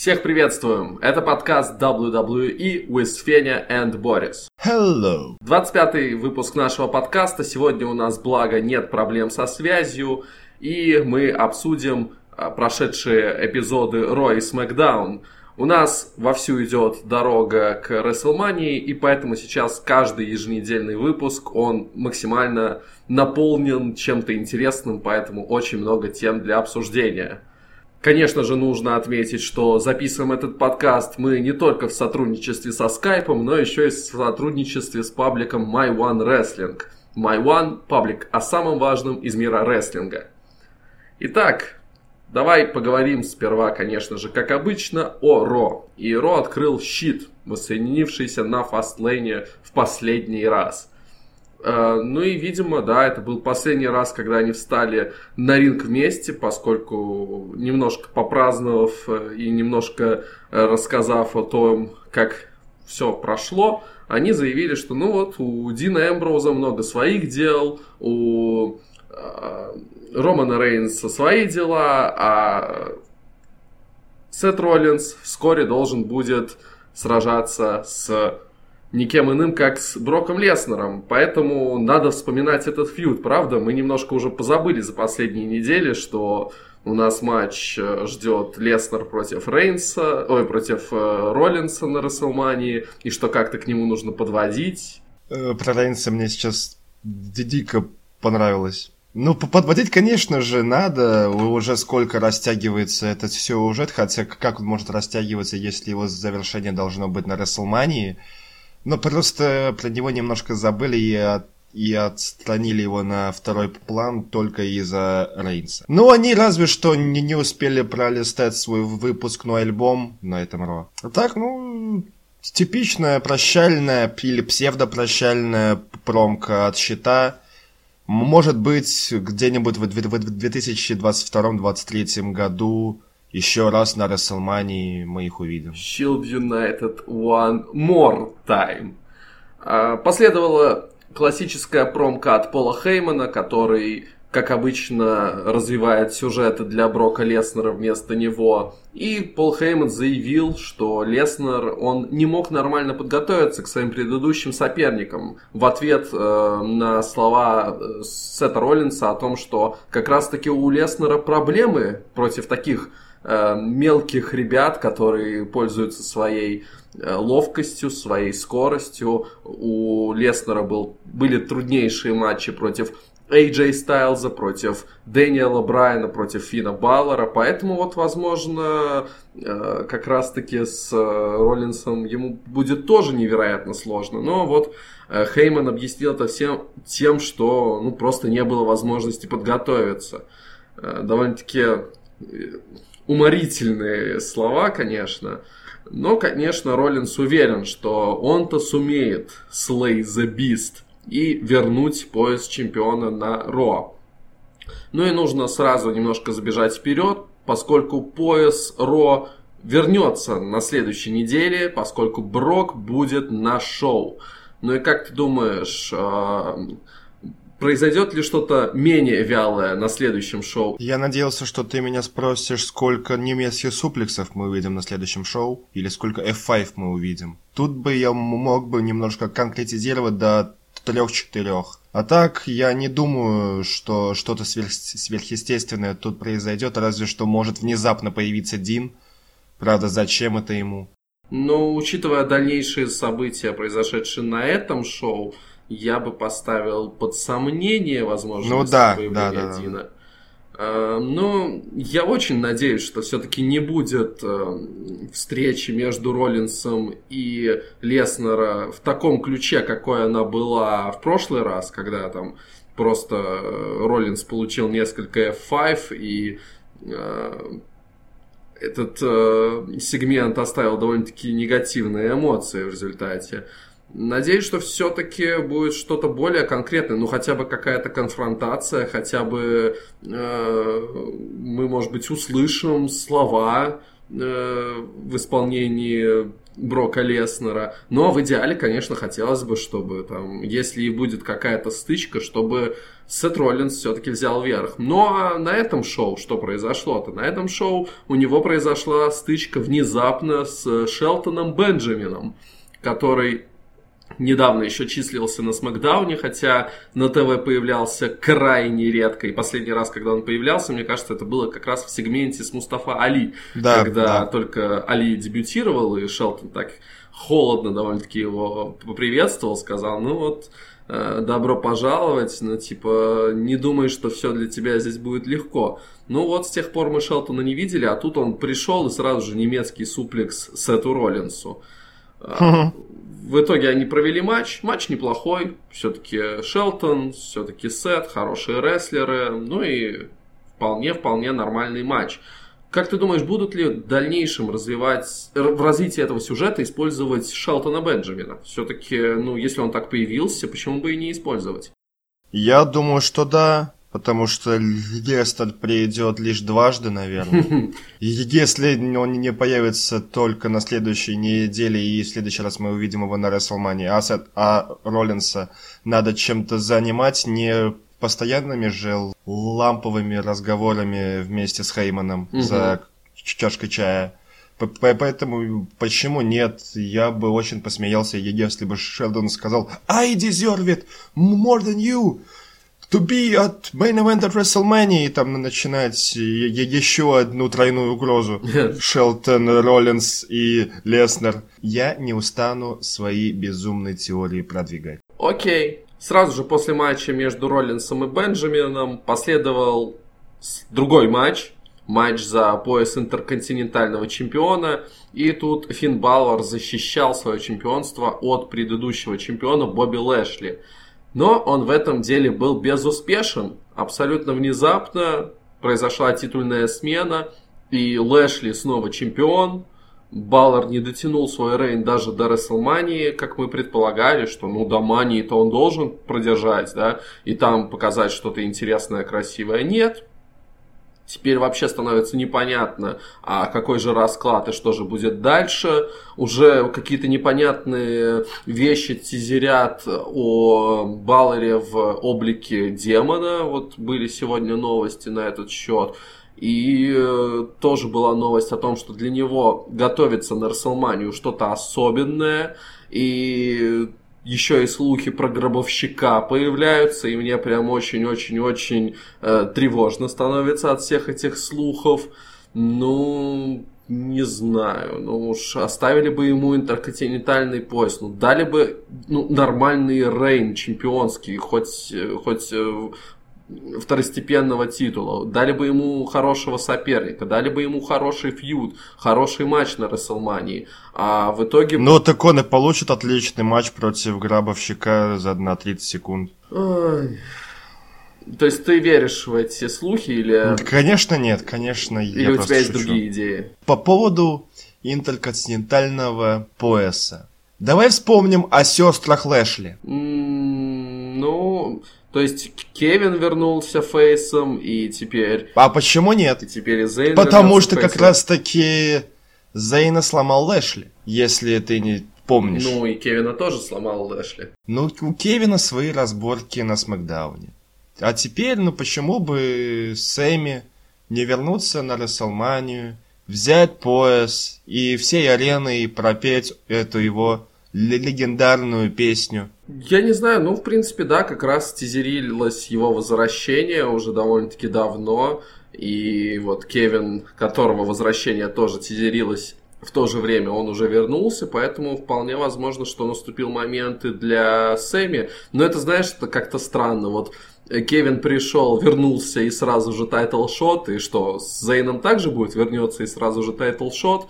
Всех приветствуем! Это подкаст WWE with Феня and Борис. Hello! 25-й выпуск нашего подкаста. Сегодня у нас, благо, нет проблем со связью. И мы обсудим а, прошедшие эпизоды Ро и SmackDown. У нас вовсю идет дорога к WrestleMania, и поэтому сейчас каждый еженедельный выпуск, он максимально наполнен чем-то интересным, поэтому очень много тем для обсуждения. Конечно же, нужно отметить, что записываем этот подкаст мы не только в сотрудничестве со скайпом, но еще и в сотрудничестве с пабликом My One Wrestling. My One – паблик о самом важном из мира рестлинга. Итак, давай поговорим сперва, конечно же, как обычно, о Ро. И Ро открыл щит, воссоединившийся на фастлейне в последний раз – ну и, видимо, да, это был последний раз, когда они встали на ринг вместе, поскольку немножко попраздновав э, и немножко э, рассказав о том, как все прошло, они заявили, что ну вот у Дина Эмброуза много своих дел, у Романа Рейнса свои дела, а Сет Роллинс вскоре должен будет сражаться с никем иным, как с Броком Леснером. Поэтому надо вспоминать этот фьюд, правда? Мы немножко уже позабыли за последние недели, что у нас матч э, ждет Леснер против Рейнса, ой, против э, Роллинса на Расселмании, и что как-то к нему нужно подводить. Э, про Рейнса мне сейчас дико понравилось. Ну, подводить, конечно же, надо. Уже сколько растягивается этот все уже, хотя как он может растягиваться, если его завершение должно быть на Расселмании? Но просто про него немножко забыли и, от, и отстранили его на второй план только из-за Рейнса. Ну, они разве что не, не успели пролистать свой выпускной альбом на этом Ро. А так, ну, типичная прощальная или псевдопрощальная промка от щита. Может быть, где-нибудь в 2022-2023 году еще раз на Расселмании мы их увидим. Shield United one more time. А, последовала классическая промка от Пола Хеймана, который, как обычно, развивает сюжеты для Брока Леснера вместо него. И Пол Хейман заявил, что Леснер, он не мог нормально подготовиться к своим предыдущим соперникам. В ответ э, на слова э, Сета Роллинса о том, что как раз-таки у Леснера проблемы против таких мелких ребят, которые пользуются своей э, ловкостью, своей скоростью. У Леснера был, были труднейшие матчи против AJ Стайлза, против Дэниела Брайана, против Фина Баллера. Поэтому вот, возможно, э, как раз-таки с Роллинсом ему будет тоже невероятно сложно. Но вот Хейман объяснил это всем тем, что ну, просто не было возможности подготовиться. Довольно-таки уморительные слова, конечно. Но, конечно, Роллинс уверен, что он-то сумеет slay the beast и вернуть пояс чемпиона на Ро. Ну и нужно сразу немножко забежать вперед, поскольку пояс Ро вернется на следующей неделе, поскольку Брок будет на шоу. Ну и как ты думаешь, а, Произойдет ли что-то менее вялое на следующем шоу? Я надеялся, что ты меня спросишь, сколько немецких суплексов мы увидим на следующем шоу, или сколько F5 мы увидим. Тут бы я мог бы немножко конкретизировать до трех-четырех. А так, я не думаю, что что-то сверх... сверхъестественное тут произойдет, разве что может внезапно появиться Дин. Правда, зачем это ему? Но, учитывая дальнейшие события, произошедшие на этом шоу, я бы поставил под сомнение возможность ну, да, появления да, да, Дина. Да. Но я очень надеюсь, что все-таки не будет э, встречи между Роллинсом и Леснера в таком ключе, какой она была в прошлый раз, когда там просто э, Роллинс получил несколько F5 и э, этот сегмент оставил довольно-таки негативные эмоции в результате. Надеюсь, что все-таки будет что-то более конкретное, ну хотя бы какая-то конфронтация, хотя бы э, мы, может быть, услышим слова э, в исполнении Брока Леснера. Но в идеале, конечно, хотелось бы, чтобы там, если и будет какая-то стычка, чтобы Сет Роллинс все-таки взял верх. Но на этом шоу что произошло-то? На этом шоу у него произошла стычка внезапно с Шелтоном Бенджамином, который недавно еще числился на Смакдауне, хотя на ТВ появлялся крайне редко. И последний раз, когда он появлялся, мне кажется, это было как раз в сегменте с Мустафа Али, да, когда да. только Али дебютировал, и Шелтон так холодно довольно-таки его поприветствовал, сказал, ну вот, э, добро пожаловать, но типа не думай, что все для тебя здесь будет легко. Ну вот с тех пор мы Шелтона не видели, а тут он пришел и сразу же немецкий суплекс Сету Роллинсу. В итоге они провели матч. Матч неплохой. Все-таки Шелтон, все-таки Сет, хорошие рестлеры. Ну и вполне-вполне нормальный матч. Как ты думаешь, будут ли в дальнейшем развивать, в развитии этого сюжета использовать Шелтона Бенджамина? Все-таки, ну, если он так появился, почему бы и не использовать? Я думаю, что да. Потому что Лестер придет лишь дважды, наверное. Если он не появится только на следующей неделе, и в следующий раз мы увидим его на Рестлмане, а, Сет, а Роллинса надо чем-то занимать, не постоянными же ламповыми разговорами вместе с Хейманом за чашкой чая. Поэтому почему нет? Я бы очень посмеялся, если бы Шелдон сказал I deserve it more than you to be at main event at WrestleMania, и там начинать еще одну тройную угрозу. Шелтон, Роллинс и Леснер. Я не устану свои безумные теории продвигать. Окей. Сразу же после матча между Роллинсом и Бенджамином последовал другой матч. Матч за пояс интерконтинентального чемпиона. И тут Финн Баллар защищал свое чемпионство от предыдущего чемпиона Бобби Лэшли. Но он в этом деле был безуспешен. Абсолютно внезапно произошла титульная смена, и Лэшли снова чемпион. Баллар не дотянул свой рейн даже до Рестлмании, как мы предполагали, что ну до Мании-то он должен продержать, да, и там показать что-то интересное, красивое. Нет, Теперь вообще становится непонятно, а какой же расклад и что же будет дальше. Уже какие-то непонятные вещи тизерят о Баллере в облике демона. Вот были сегодня новости на этот счет. И э, тоже была новость о том, что для него готовится на Расселманию что-то особенное. И еще и слухи про гробовщика появляются, и мне прям очень-очень-очень э, тревожно становится от всех этих слухов. Ну, не знаю, ну уж оставили бы ему интерконтинентальный пояс, ну дали бы ну, нормальный рейн чемпионский, хоть, э, хоть э, второстепенного титула. Дали бы ему хорошего соперника, дали бы ему хороший фьюд, хороший матч на Расселмании. А в итоге... Ну, так он и получит отличный матч против Грабовщика за на 30 секунд. Ой. То есть ты веришь в эти слухи или... Конечно нет, конечно. Или у тебя есть шучу. другие идеи? По поводу интерконтинентального пояса. Давай вспомним о сестрах Лэшли. Mm, ну, то есть Кевин вернулся фейсом, и теперь... А почему нет? И теперь и Зейн Потому что фейсом. как раз-таки Зейна сломал Лэшли, если ты не помнишь. Ну, и Кевина тоже сломал Лэшли. Ну, у Кевина свои разборки на Смакдауне. А теперь, ну почему бы Сэмми не вернуться на Расселманию, взять пояс и всей ареной пропеть эту его легендарную песню. Я не знаю, ну, в принципе, да, как раз тизерилось его возвращение уже довольно-таки давно. И вот Кевин, которого возвращение тоже тизерилось в то же время он уже вернулся, поэтому вполне возможно, что наступил момент и для Сэмми. Но это, знаешь, это как-то странно. Вот Кевин пришел, вернулся и сразу же title shot, и что, с Зейном также будет, вернется и сразу же title shot.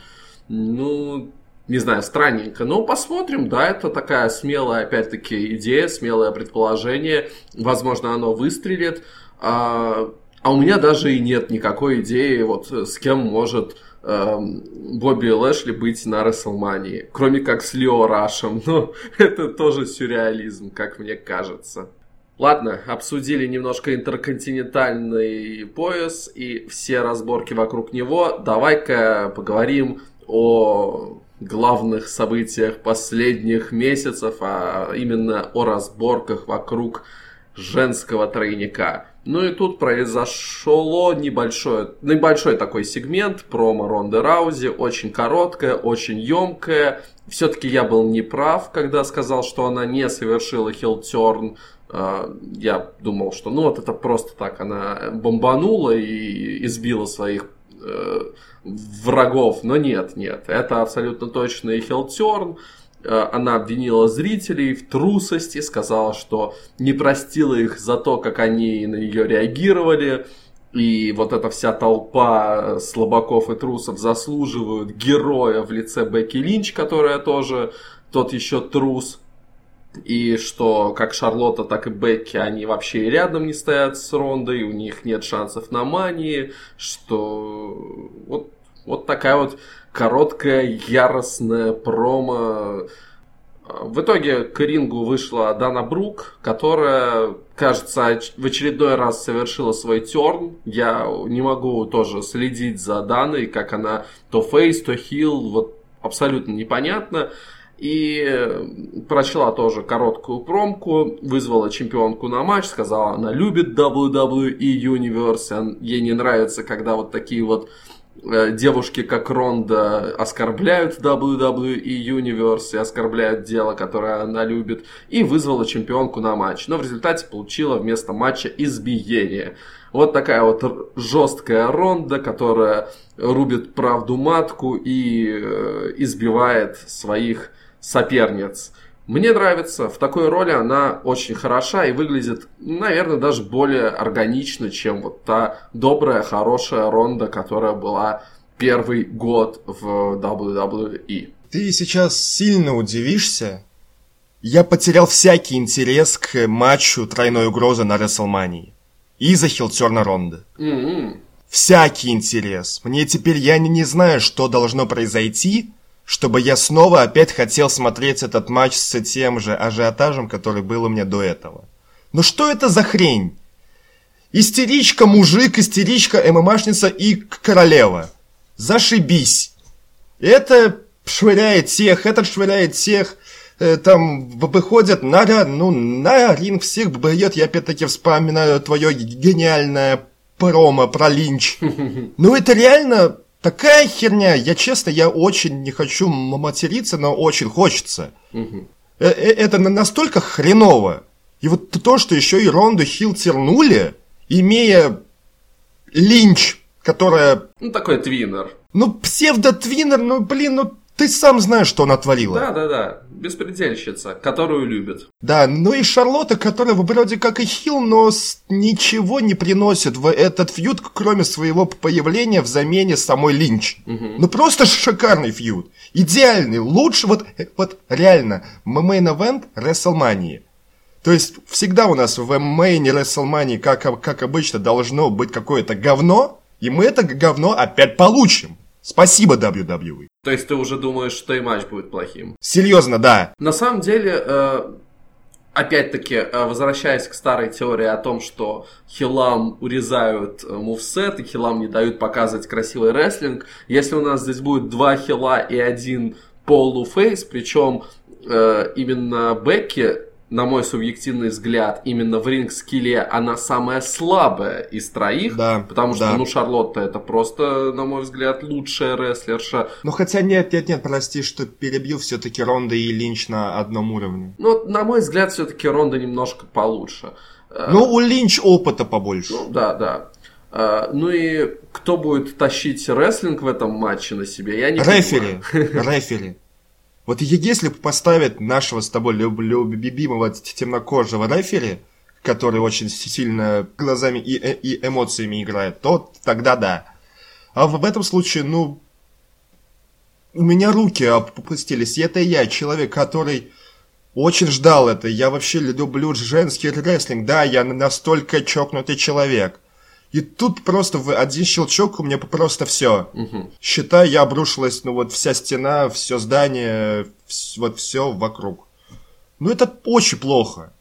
Ну, не знаю, странненько. Но посмотрим, да, это такая смелая, опять-таки, идея, смелое предположение. Возможно, оно выстрелит. А, а у меня даже и нет никакой идеи, вот с кем может э, Бобби Лэшли быть на Расселмании. Кроме как с Лео Рашем. Но это тоже сюрреализм, как мне кажется. Ладно, обсудили немножко интерконтинентальный пояс и все разборки вокруг него. Давай-ка поговорим о главных событиях последних месяцев, а именно о разборках вокруг женского тройника. Ну и тут произошло небольшое, небольшой такой сегмент промо Ронды Раузи, очень короткое, очень емкое. Все-таки я был неправ, когда сказал, что она не совершила хилтерн. А, я думал, что ну вот это просто так она бомбанула и избила своих врагов, но нет, нет, это абсолютно точно и хилтерн. Э, она обвинила зрителей в трусости, сказала, что не простила их за то, как они на нее реагировали. И вот эта вся толпа слабаков и трусов заслуживают героя в лице Бекки Линч, которая тоже тот еще трус. И что как Шарлотта, так и Бекки, они вообще рядом не стоят с Рондой, у них нет шансов на мании, что вот, вот такая вот короткая, яростная промо. В итоге к рингу вышла Дана Брук, которая, кажется, в очередной раз совершила свой терн. Я не могу тоже следить за Даной, как она то фейс, то хил, вот абсолютно непонятно. И прочла тоже короткую промку, вызвала чемпионку на матч, сказала, она любит WWE Universe, ей не нравится, когда вот такие вот Э, девушки, как Ронда, оскорбляют WWE Universe и оскорбляют дело, которое она любит, и вызвала чемпионку на матч. Но в результате получила вместо матча избиение. Вот такая вот жесткая Ронда, которая рубит правду матку и э, избивает своих соперниц. Мне нравится, в такой роли она очень хороша и выглядит, наверное, даже более органично, чем вот та добрая, хорошая Ронда, которая была первый год в WWE. Ты сейчас сильно удивишься. Я потерял всякий интерес к матчу тройной угрозы на Рестлмании. Из-за хилтерна Ронда. Mm-hmm. Всякий интерес. Мне теперь я не, не знаю, что должно произойти, чтобы я снова опять хотел смотреть этот матч с тем же ажиотажем, который был у меня до этого. Ну что это за хрень? Истеричка, мужик, истеричка, ММАшница и королева. Зашибись. Это швыряет всех, этот швыряет всех. Э, там выходят на, ну, на ринг всех бьет. Я опять-таки вспоминаю твое гениальное промо про линч. Ну это реально Такая херня, я честно, я очень не хочу материться, но очень хочется. Угу. Это настолько хреново. И вот то, что еще и Ронду Хилл тернули, имея Линч, которая... Ну, такой твиннер. Ну, псевдо-твиннер, ну, блин, ну, ты сам знаешь, что она творила. Да, да, да. Беспредельщица, которую любит. Да, ну и Шарлотта, которая вроде как и хил, но ничего не приносит в этот фьюд, кроме своего появления в замене самой Линч. Угу. Ну просто шикарный фьюд. Идеальный, лучше, вот, вот реально, main event WrestleMania. То есть всегда у нас в мейне WrestleMania, как, как обычно, должно быть какое-то говно, и мы это говно опять получим. Спасибо, WWE. То есть ты уже думаешь, что и матч будет плохим? Серьезно, да. На самом деле, э, опять-таки, э, возвращаясь к старой теории о том, что хилам урезают э, moveset и хилам не дают показывать красивый рестлинг, если у нас здесь будет два хила и один полуфейс, причем э, именно Бекки на мой субъективный взгляд, именно в ринг-скилле она самая слабая из троих. Да, потому что, да. ну, Шарлотта это просто, на мой взгляд, лучшая рестлерша. Ну, хотя нет, нет, нет, прости, что перебью все-таки Ронда и Линч на одном уровне. Ну, на мой взгляд, все-таки Ронда немножко получше. Э, ну, у Линч опыта побольше. Ну, да, да. Uh, ну и кто будет тащить рестлинг в этом матче на себе, я не Рефери. Рефери. Вот если поставят нашего с тобой любимого темнокожего рефери, который очень сильно глазами и, э, и эмоциями играет, то тогда да. А в этом случае, ну, у меня руки опустились. И это я, человек, который очень ждал это. Я вообще люблю женский рестлинг. Да, я настолько чокнутый человек. И тут просто в один щелчок у меня просто все. Угу. Считай, я обрушилась, ну вот вся стена, все здание, вот все вокруг. Ну это очень плохо.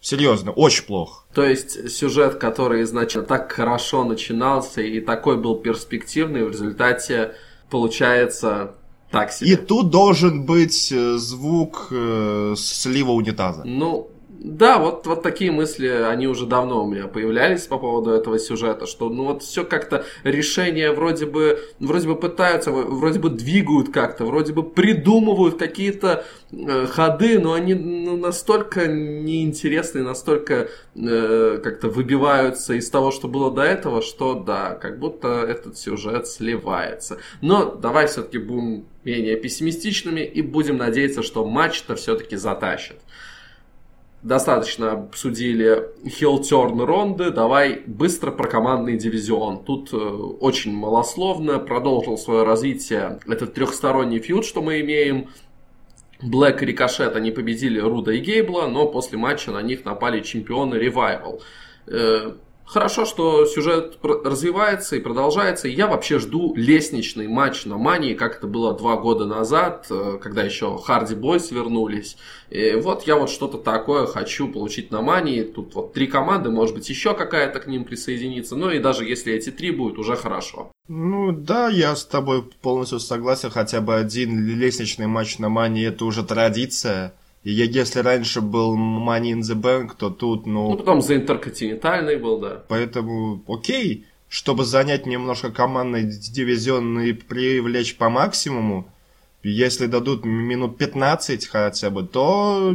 Серьезно, очень плохо. То есть сюжет, который изначально так хорошо начинался и такой был перспективный, в результате получается так себе. И тут должен быть э, звук э, слива унитаза. Ну, да, вот, вот такие мысли, они уже давно у меня появлялись по поводу этого сюжета, что ну вот все как-то решения вроде бы, вроде бы пытаются, вроде бы двигают как-то, вроде бы придумывают какие-то э, ходы, но они ну, настолько неинтересные, настолько э, как-то выбиваются из того, что было до этого, что да, как будто этот сюжет сливается. Но давай все-таки будем менее пессимистичными и будем надеяться, что матч-то все-таки затащит достаточно обсудили хилл-терн ронды, давай быстро про командный дивизион. Тут э, очень малословно продолжил свое развитие этот трехсторонний фьюд, что мы имеем. Блэк и Рикошет, они победили Руда и Гейбла, но после матча на них напали чемпионы Ревайвал. Хорошо, что сюжет развивается и продолжается. я вообще жду лестничный матч на Мании, как это было два года назад, э, когда еще Харди Бойс вернулись. И вот я вот что-то такое хочу получить на Мании. Тут вот три команды, может быть, еще какая-то к ним присоединится. Ну и даже если эти три будут, уже хорошо. Ну да, я с тобой полностью согласен. Хотя бы один лестничный матч на Мании это уже традиция. И если раньше был Money in the Bank, то тут, ну... Ну, потом за интерконтинентальный был, да. Поэтому, окей, чтобы занять немножко командный дивизион и привлечь по максимуму, если дадут минут 15 хотя бы, то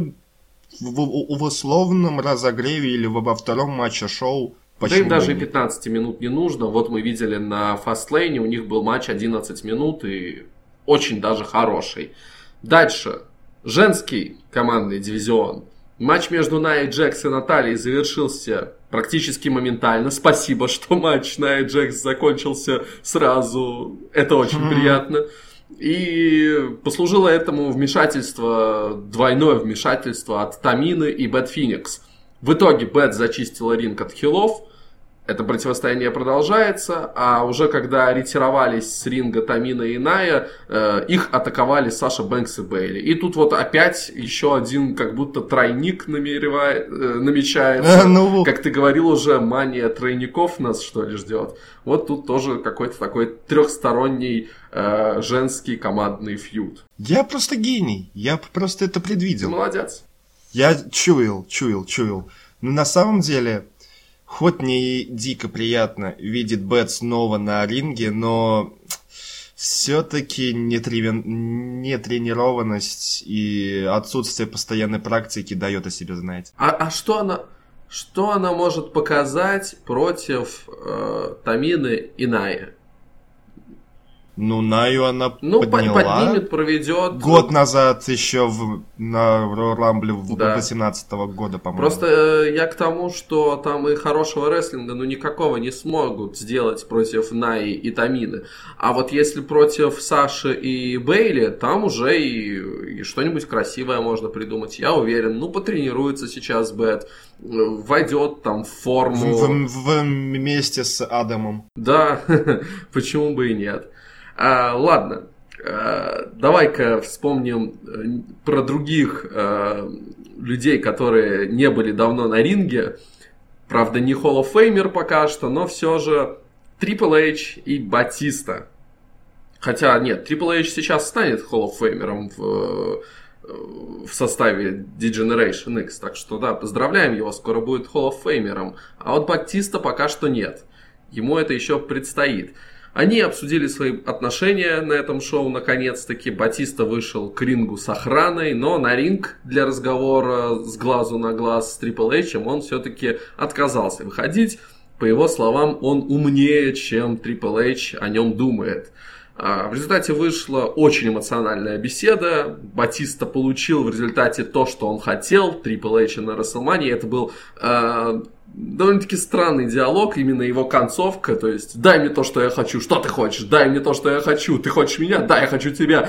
в, в, в условном разогреве или во втором матче шоу Почему да им даже 15 минут не нужно. Вот мы видели на фастлейне, у них был матч 11 минут и очень даже хороший. Дальше. Женский командный дивизион. Матч между Най Джекс и Натальей завершился практически моментально. Спасибо, что матч Най Джекс закончился сразу. Это очень mm-hmm. приятно. И послужило этому вмешательство, двойное вмешательство от Тамины и Бэт Феникс. В итоге Бэт зачистила ринг от хилов – это противостояние продолжается, а уже когда ретировались с ринга Тамина и Ная, э, их атаковали Саша Бэнкс и Бейли. И тут вот опять еще один как будто тройник намеревает, э, намечается. А, ну... Как ты говорил уже, мания тройников нас что ли ждет. Вот тут тоже какой-то такой трехсторонний э, женский командный фьюд. Я просто гений, я просто это предвидел. Молодец. Я чуял, чуял, чуял. Но на самом деле хоть не дико приятно видеть Бет снова на ринге, но все-таки нетренированность и отсутствие постоянной практики дает о себе знать. А, а что она... Что она может показать против э, Тамины и Ная? Ну, Наю она ну, подняла. поднимет, проведет. Год назад еще в, на Рамбле в да. 18 -го года, по-моему. Просто э, я к тому, что там и хорошего рестлинга, ну, никакого не смогут сделать против Наи и Тамины. А вот если против Саши и Бейли, там уже и, и что-нибудь красивое можно придумать. Я уверен. Ну, потренируется сейчас Бет, войдет там в форму. В, в, вместе с Адамом. Да, почему бы и нет. А, ладно, а, давай-ка вспомним э, про других а, людей, которые не были давно на ринге. Правда, не Hall of Famer пока что, но все же Triple H и Батиста. Хотя, нет, Triple H сейчас станет Hall of Famer в, в составе D-Generation X. Так что, да, поздравляем его, скоро будет Hall of Famer. А вот Батиста пока что нет. Ему это еще предстоит. Они обсудили свои отношения на этом шоу наконец-таки. Батиста вышел к рингу с охраной, но на ринг для разговора с глазу на глаз с Трипл Эйчем он все-таки отказался выходить. По его словам, он умнее, чем Трипл Эйч о нем думает. А, в результате вышла очень эмоциональная беседа. Батиста получил в результате то, что он хотел. Трипл Эйч на Расселмане. Это был э, довольно-таки странный диалог, именно его концовка, то есть дай мне то, что я хочу, что ты хочешь, дай мне то, что я хочу, ты хочешь меня, да, я хочу тебя,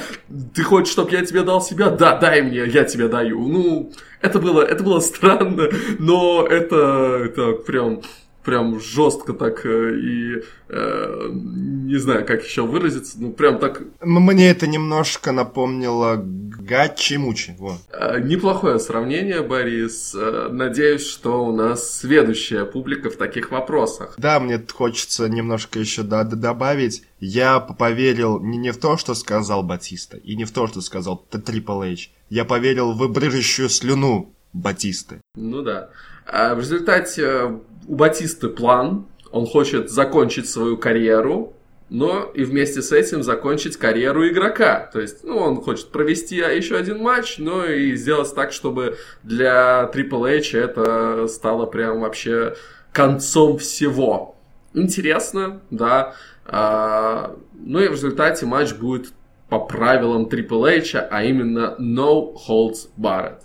ты хочешь, чтобы я тебе дал себя, да, дай мне, я тебе даю. Ну, это было, это было странно, но это, это прям прям жестко так э, и э, не знаю, как еще выразиться, ну прям так... Мне это немножко напомнило Гачи-Мучи. Вот. Э, неплохое сравнение, Борис. Э, надеюсь, что у нас следующая публика в таких вопросах. Да, мне хочется немножко еще добавить. Я поверил не, не в то, что сказал Батиста, и не в то, что сказал Трипл Эйч. Я поверил в брыжущую слюну Батисты. Ну да. А в результате у Батисты план. Он хочет закончить свою карьеру, но и вместе с этим закончить карьеру игрока. То есть, ну, он хочет провести еще один матч, но и сделать так, чтобы для Triple H это стало прям вообще концом всего. Интересно, да. А, ну и в результате матч будет по правилам Triple H, а именно No Holds Barred.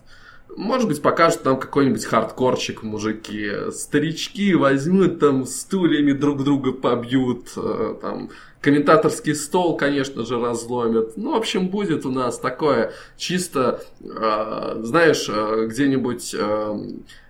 Может быть, покажут нам какой-нибудь хардкорчик, мужики. Старички возьмут там стульями друг друга побьют, э, там комментаторский стол, конечно же, разломят. Ну, в общем, будет у нас такое чисто, э, знаешь, э, где-нибудь э,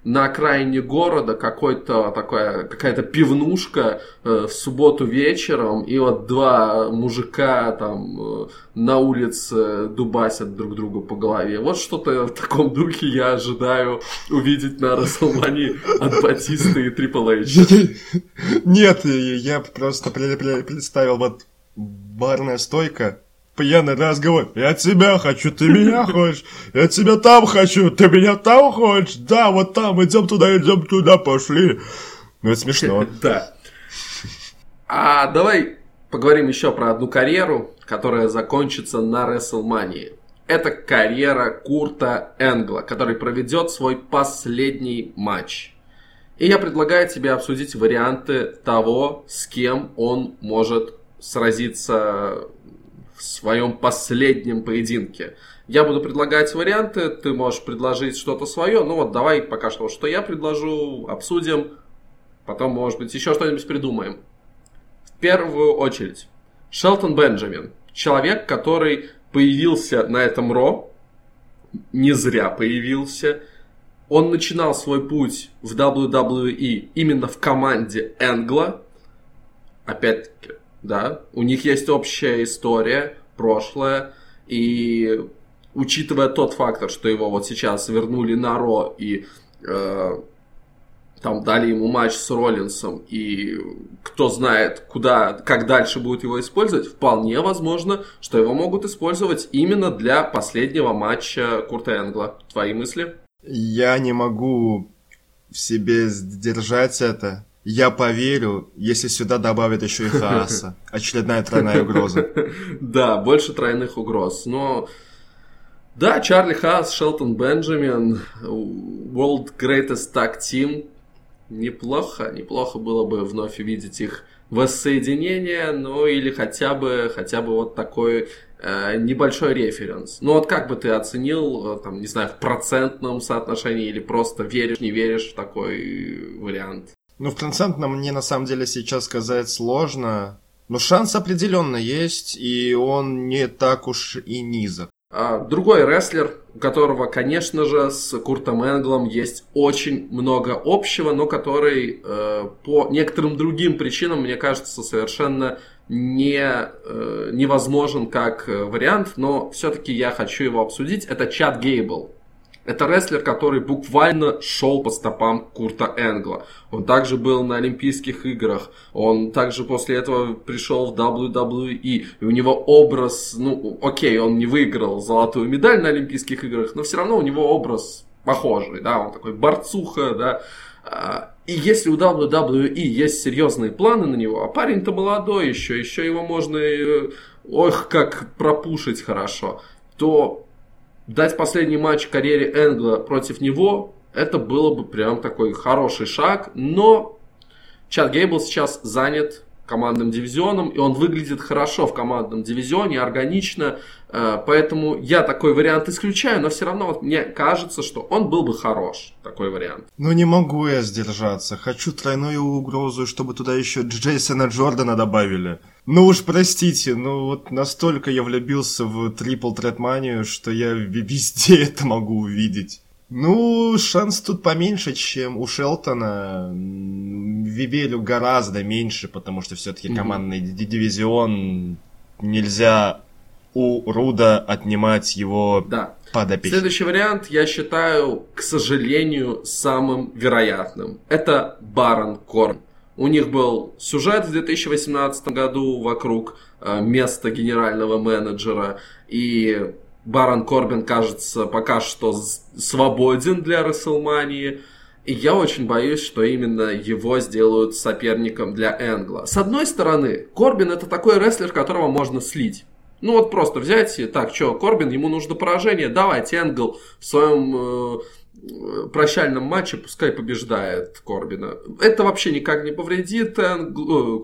на окраине города какой-то такая какая-то пивнушка э, в субботу вечером, и вот два мужика там э, на улице дубасят друг друга по голове. Вот что-то в таком духе я ожидаю увидеть на Расселмане от Батиста и Трипл Нет, я просто представил вот барная стойка, пьяный разговор. Я тебя хочу, ты меня хочешь. Я тебя там хочу, ты меня там хочешь. Да, вот там, идем туда, идем туда, пошли. Ну, это смешно. Да. А давай поговорим еще про одну карьеру, которая закончится на WrestleMania. Это карьера Курта Энгла, который проведет свой последний матч. И я предлагаю тебе обсудить варианты того, с кем он может сразиться в своем последнем поединке. Я буду предлагать варианты, ты можешь предложить что-то свое. Ну вот давай пока что, что я предложу, обсудим. Потом, может быть, еще что-нибудь придумаем. В первую очередь, Шелтон Бенджамин. Человек, который появился на этом Ро, не зря появился. Он начинал свой путь в WWE именно в команде Энгла. Опять-таки, да, у них есть общая история, прошлое, и учитывая тот фактор, что его вот сейчас вернули на Ро и э, там дали ему матч с Роллинсом, и кто знает, куда, как дальше будут его использовать, вполне возможно, что его могут использовать именно для последнего матча Курта Энгла. Твои мысли? Я не могу в себе сдержать это. Я поверю, если сюда добавят еще и Хааса. Очередная тройная угроза. Да, больше тройных угроз. Но да, Чарли Хаас, Шелтон Бенджамин, World Greatest Tag Team. Неплохо, неплохо было бы вновь увидеть их воссоединение, ну или хотя бы, хотя бы вот такой э, небольшой референс. Ну вот как бы ты оценил, э, там, не знаю, в процентном соотношении или просто веришь, не веришь в такой вариант? Ну, в процентном мне на самом деле сейчас сказать сложно. Но шанс определенно есть, и он не так уж и низок. А, другой рестлер, у которого, конечно же, с Куртом Энглом есть очень много общего, но который э, по некоторым другим причинам, мне кажется, совершенно не, э, невозможен как вариант, но все-таки я хочу его обсудить. Это Чад Гейбл. Это рестлер, который буквально шел по стопам Курта Энгла. Он также был на Олимпийских играх. Он также после этого пришел в WWE. И у него образ, ну, окей, он не выиграл золотую медаль на Олимпийских играх, но все равно у него образ похожий, да, он такой борцуха, да. А, и если у WWE есть серьезные планы на него, а парень-то молодой еще, еще его можно, э, ох, как пропушить хорошо, то дать последний матч карьере Энгла против него, это было бы прям такой хороший шаг. Но Чад Гейбл сейчас занят командным дивизионом, и он выглядит хорошо в командном дивизионе, органично, э, поэтому я такой вариант исключаю, но все равно вот мне кажется, что он был бы хорош, такой вариант. Ну не могу я сдержаться, хочу тройную угрозу, чтобы туда еще Джейсона Джордана добавили. Ну уж простите, ну вот настолько я влюбился в Threat Mania, что я везде это могу увидеть. Ну, шанс тут поменьше, чем у Шелтона. Вивелю гораздо меньше, потому что все-таки mm-hmm. командный дивизион нельзя у Руда отнимать его да. подопечных. Следующий вариант, я считаю, к сожалению, самым вероятным. Это Барон Корн. У них был сюжет в 2018 году вокруг э, места генерального менеджера, и Барон Корбин, кажется, пока что свободен для Расселмании. И я очень боюсь, что именно его сделают соперником для Энгла. С одной стороны, Корбин это такой рестлер, которого можно слить. Ну вот просто взять и так, что, Корбин, ему нужно поражение, давайте Энгл в своем э, прощальном матче пускай побеждает Корбина. Это вообще никак не повредит э,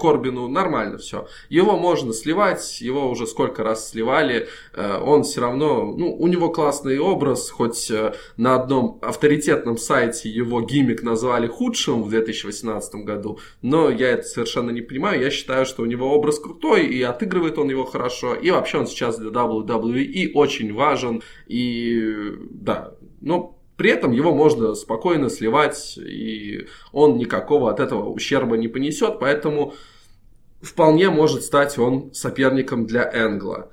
Корбину, нормально все. Его можно сливать, его уже сколько раз сливали, э, он все равно, ну, у него классный образ, хоть э, на одном авторитетном сайте его гиммик назвали худшим в 2018 году, но я это совершенно не понимаю, я считаю, что у него образ крутой, и отыгрывает он его хорошо, и вообще он сейчас для WWE очень важен, и да, ну, при этом его можно спокойно сливать, и он никакого от этого ущерба не понесет, поэтому вполне может стать он соперником для Энгла.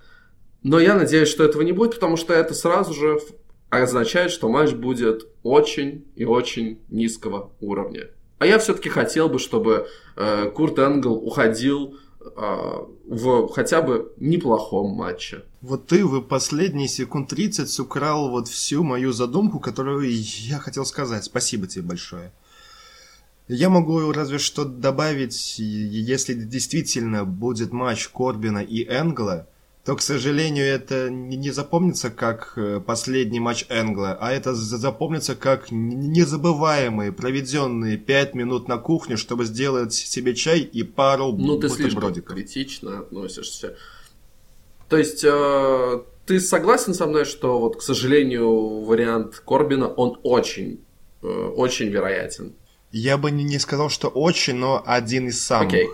Но я надеюсь, что этого не будет, потому что это сразу же означает, что матч будет очень и очень низкого уровня. А я все-таки хотел бы, чтобы э, Курт Энгл уходил в хотя бы неплохом матче. Вот ты в последние секунд 30 украл вот всю мою задумку, которую я хотел сказать. Спасибо тебе большое. Я могу разве что добавить, если действительно будет матч Корбина и Энгла, то, к сожалению, это не запомнится как э, последний матч Энгла, а это запомнится как незабываемые проведенные пять минут на кухне, чтобы сделать себе чай и пару Ну, ты слишком критично относишься. То есть, э, ты согласен со мной, что, вот, к сожалению, вариант Корбина, он очень, э, очень вероятен? Я бы не сказал, что очень, но один из самых. Окей.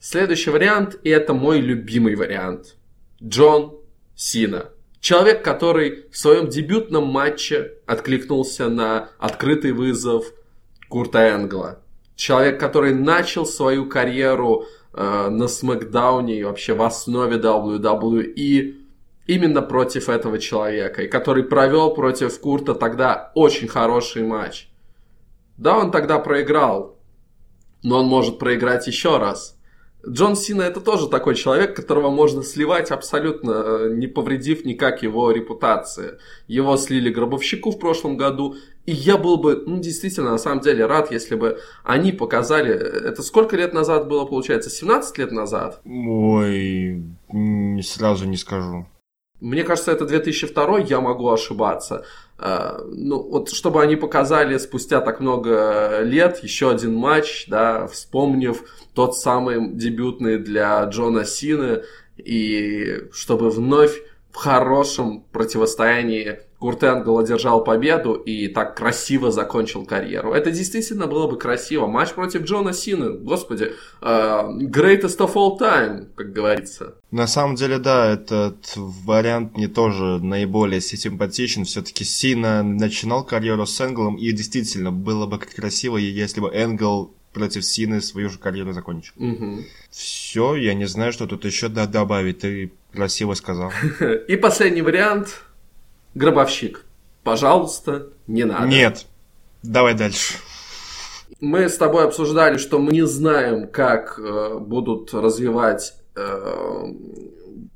Следующий вариант, и это мой любимый вариант – Джон Сина. Человек, который в своем дебютном матче откликнулся на открытый вызов Курта Энгла. Человек, который начал свою карьеру э, на Смакдауне и вообще в основе WWE именно против этого человека. И который провел против Курта тогда очень хороший матч. Да, он тогда проиграл, но он может проиграть еще раз. Джон Сина это тоже такой человек, которого можно сливать абсолютно, э, не повредив никак его репутации. Его слили Гробовщику в прошлом году, и я был бы, ну, действительно, на самом деле рад, если бы они показали... Это сколько лет назад было, получается? 17 лет назад? Ой, сразу не скажу. Мне кажется, это 2002, я могу ошибаться. Э, ну, вот чтобы они показали спустя так много лет еще один матч, да, вспомнив тот самый дебютный для Джона Сины, и чтобы вновь в хорошем противостоянии Курт Энгл одержал победу и так красиво закончил карьеру. Это действительно было бы красиво. Матч против Джона Сины, господи, uh, greatest of all time, как говорится. На самом деле, да, этот вариант мне тоже наиболее симпатичен. Все-таки Сина начинал карьеру с Энглом, и действительно было бы красиво, если бы Энгл против Сины свою же карьеру закончил. Угу. Все, я не знаю, что тут еще добавить. Ты красиво сказал. И последний вариант Гробовщик. Пожалуйста, не надо. Нет. Давай дальше. Мы с тобой обсуждали, что мы не знаем, как э, будут развивать э,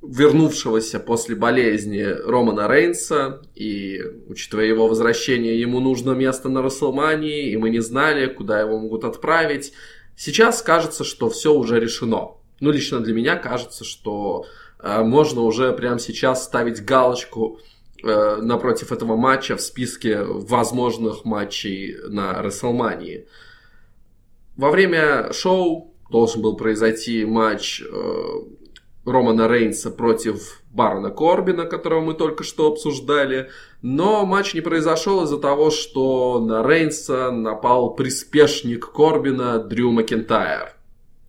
вернувшегося после болезни Романа Рейнса, и учитывая его возвращение, ему нужно место на Расселмании, и мы не знали, куда его могут отправить. Сейчас кажется, что все уже решено. Ну, лично для меня кажется, что э, можно уже прямо сейчас ставить галочку напротив этого матча в списке возможных матчей на Расселмании. Во время шоу должен был произойти матч э, Романа Рейнса против Барона Корбина, которого мы только что обсуждали. Но матч не произошел из-за того, что на Рейнса напал приспешник Корбина Дрю Макентайр.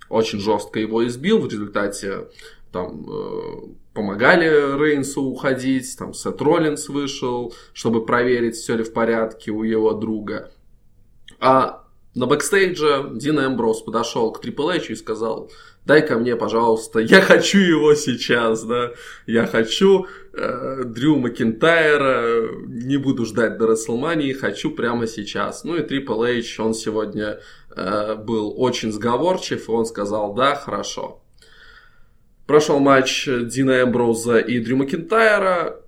Очень жестко его избил, в результате там э, помогали Рейнсу уходить, там Сет Роллинс вышел, чтобы проверить, все ли в порядке у его друга. А на бэкстейдже Дин Эмброс подошел к Трипл Эйчу и сказал, дай-ка мне, пожалуйста, я хочу его сейчас, да, я хочу э, Дрю Макинтайра, не буду ждать до Рестлмании, хочу прямо сейчас. Ну и Трипл Эйч, он сегодня э, был очень сговорчив, и он сказал, да, хорошо. Прошел матч Дина Эмброуза и Дрю Макинтайра,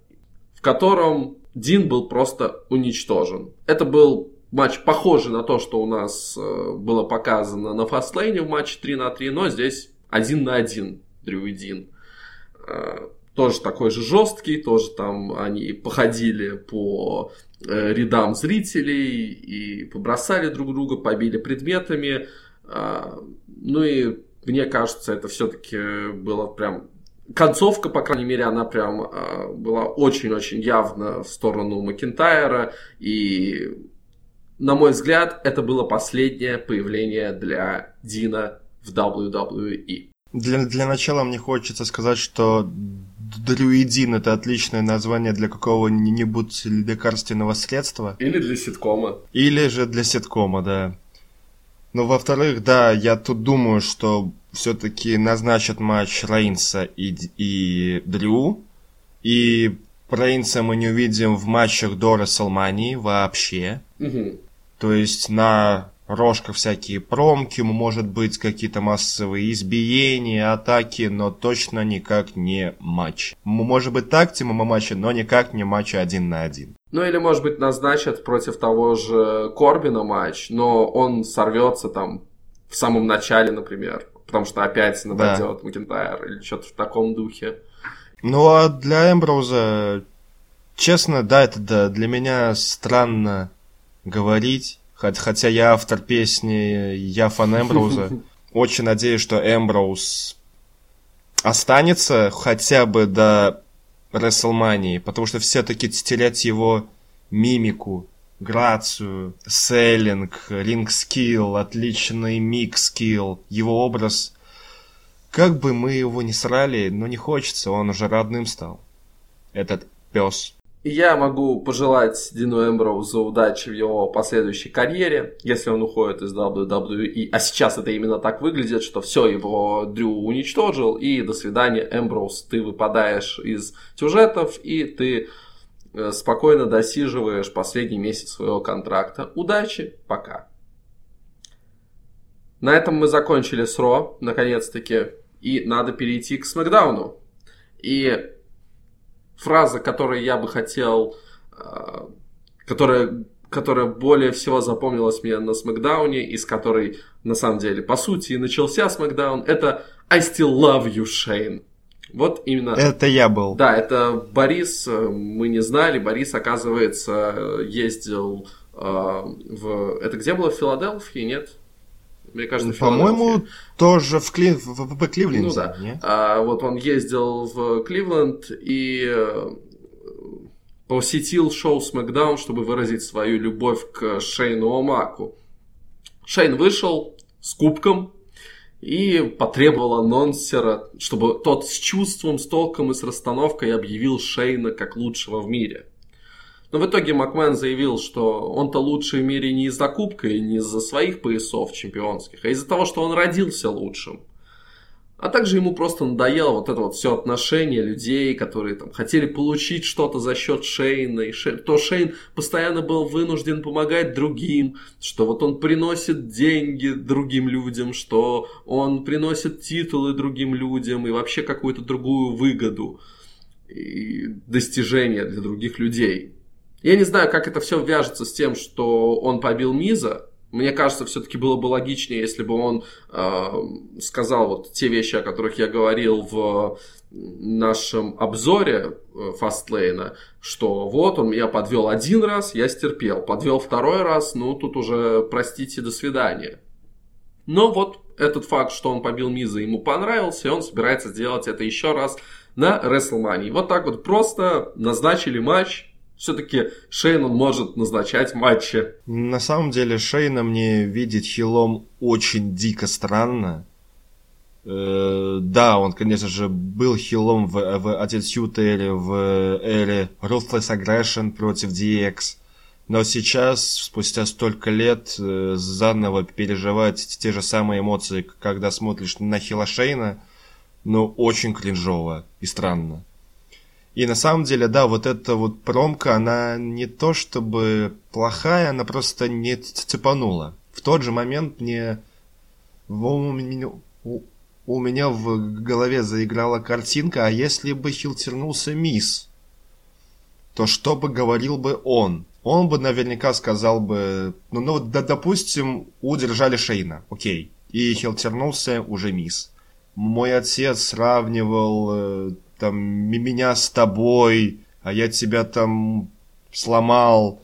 в котором Дин был просто уничтожен. Это был матч похожий на то, что у нас э, было показано на фастлейне в матче 3 на 3, но здесь 1 на 1 Дрю и Дин. Э, тоже такой же жесткий, тоже там они походили по э, рядам зрителей и побросали друг друга, побили предметами. Ну и мне кажется, это все-таки было прям концовка, по крайней мере, она прям была очень-очень явно в сторону Макентайра. И на мой взгляд, это было последнее появление для Дина в WWE. Для, для начала мне хочется сказать, что Друидин это отличное название для какого-нибудь лекарственного средства. Или для ситкома. Или же для ситкома, да. Но во-вторых, да, я тут думаю, что все-таки назначат матч Рейнса и, и Дрю. И Рейнса мы не увидим в матчах до Расселмании вообще. Угу. То есть на рожках всякие промки, может быть какие-то массовые избиения, атаки, но точно никак не матч. Может быть так тема матча, но никак не матч один на один. Ну или может быть назначат против того же Корбина матч, но он сорвется там в самом начале, например, потому что опять нападет да. Макентайр или что-то в таком духе. Ну а для Эмброуза, честно, да, это да, для меня странно говорить, хотя я автор песни, я фан Эмброуза. Очень надеюсь, что Эмброуз останется хотя бы до Рестлмании, потому что все-таки терять его мимику, грацию, селлинг, ринг скилл, отличный микс скилл, его образ, как бы мы его не срали, но не хочется, он уже родным стал. Этот пес. Я могу пожелать Дину Эмброузу удачи в его последующей карьере, если он уходит из WWE. А сейчас это именно так выглядит, что все, его Дрю уничтожил, и до свидания, Эмброуз, ты выпадаешь из сюжетов, и ты спокойно досиживаешь последний месяц своего контракта. Удачи, пока. На этом мы закончили с Ро, наконец-таки, и надо перейти к Смакдауну. И фраза, которую я бы хотел, э, которая, которая более всего запомнилась мне на Смакдауне, из которой, на самом деле, по сути, и начался Смакдаун, это «I still love you, Shane». Вот именно... Это я был. Да, это Борис, э, мы не знали, Борис, оказывается, ездил э, в... Это где было, в Филадельфии, нет? Мне кажется, По-моему, тоже в, Кли... в, в, Кливленде. Ну да. Нет? А, вот он ездил в Кливленд и э, посетил шоу SmackDown, чтобы выразить свою любовь к Шейну Омаку. Шейн вышел с кубком и потребовал анонсера, чтобы тот с чувством, с толком и с расстановкой объявил Шейна как лучшего в мире. Но в итоге Макмен заявил, что он-то лучший в мире не из-за кубка и не из-за своих поясов чемпионских, а из-за того, что он родился лучшим. А также ему просто надоело вот это вот все отношение людей, которые там хотели получить что-то за счет Шейна. И Шейн, то Шейн постоянно был вынужден помогать другим, что вот он приносит деньги другим людям, что он приносит титулы другим людям и вообще какую-то другую выгоду и достижения для других людей. Я не знаю, как это все вяжется с тем, что он побил Миза. Мне кажется, все-таки было бы логичнее, если бы он э, сказал вот те вещи, о которых я говорил в нашем обзоре э, Фастлейна, что вот он меня подвел один раз, я стерпел, подвел второй раз, ну тут уже простите, до свидания. Но вот этот факт, что он побил Миза, ему понравился, и он собирается сделать это еще раз на WrestleMania. Вот так вот просто назначили матч, все-таки Шейн он может назначать матчи. На самом деле Шейна мне видеть хилом очень дико странно. Э, да, он, конечно же, был хилом в, в Attitude эре, в эре Ruthless Aggression против DX. Но сейчас, спустя столько лет, э, заново переживать те же самые эмоции, когда смотришь на Хила Шейна, ну, очень кринжово и странно. И на самом деле, да, вот эта вот промка, она не то чтобы плохая, она просто не цепанула. В тот же момент мне... У меня, в голове заиграла картинка, а если бы хилтернулся мисс, то что бы говорил бы он? Он бы наверняка сказал бы, ну, ну да, допустим, удержали Шейна, окей, и хилтернулся уже мисс. Мой отец сравнивал э, там меня с тобой, а я тебя там сломал,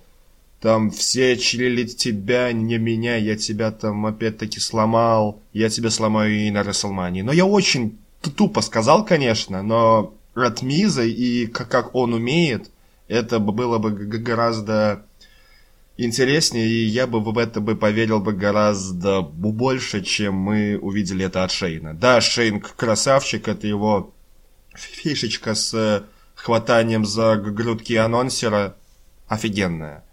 там все чилили тебя, не меня, я тебя там опять-таки сломал, я тебя сломаю и на Расселмании. Но я очень тупо сказал, конечно, но от Миза и как он умеет, это было бы гораздо интереснее, и я бы в это бы поверил бы гораздо больше, чем мы увидели это от Шейна. Да, Шейн красавчик, это его фишечка с э, хватанием за грудки анонсера офигенная.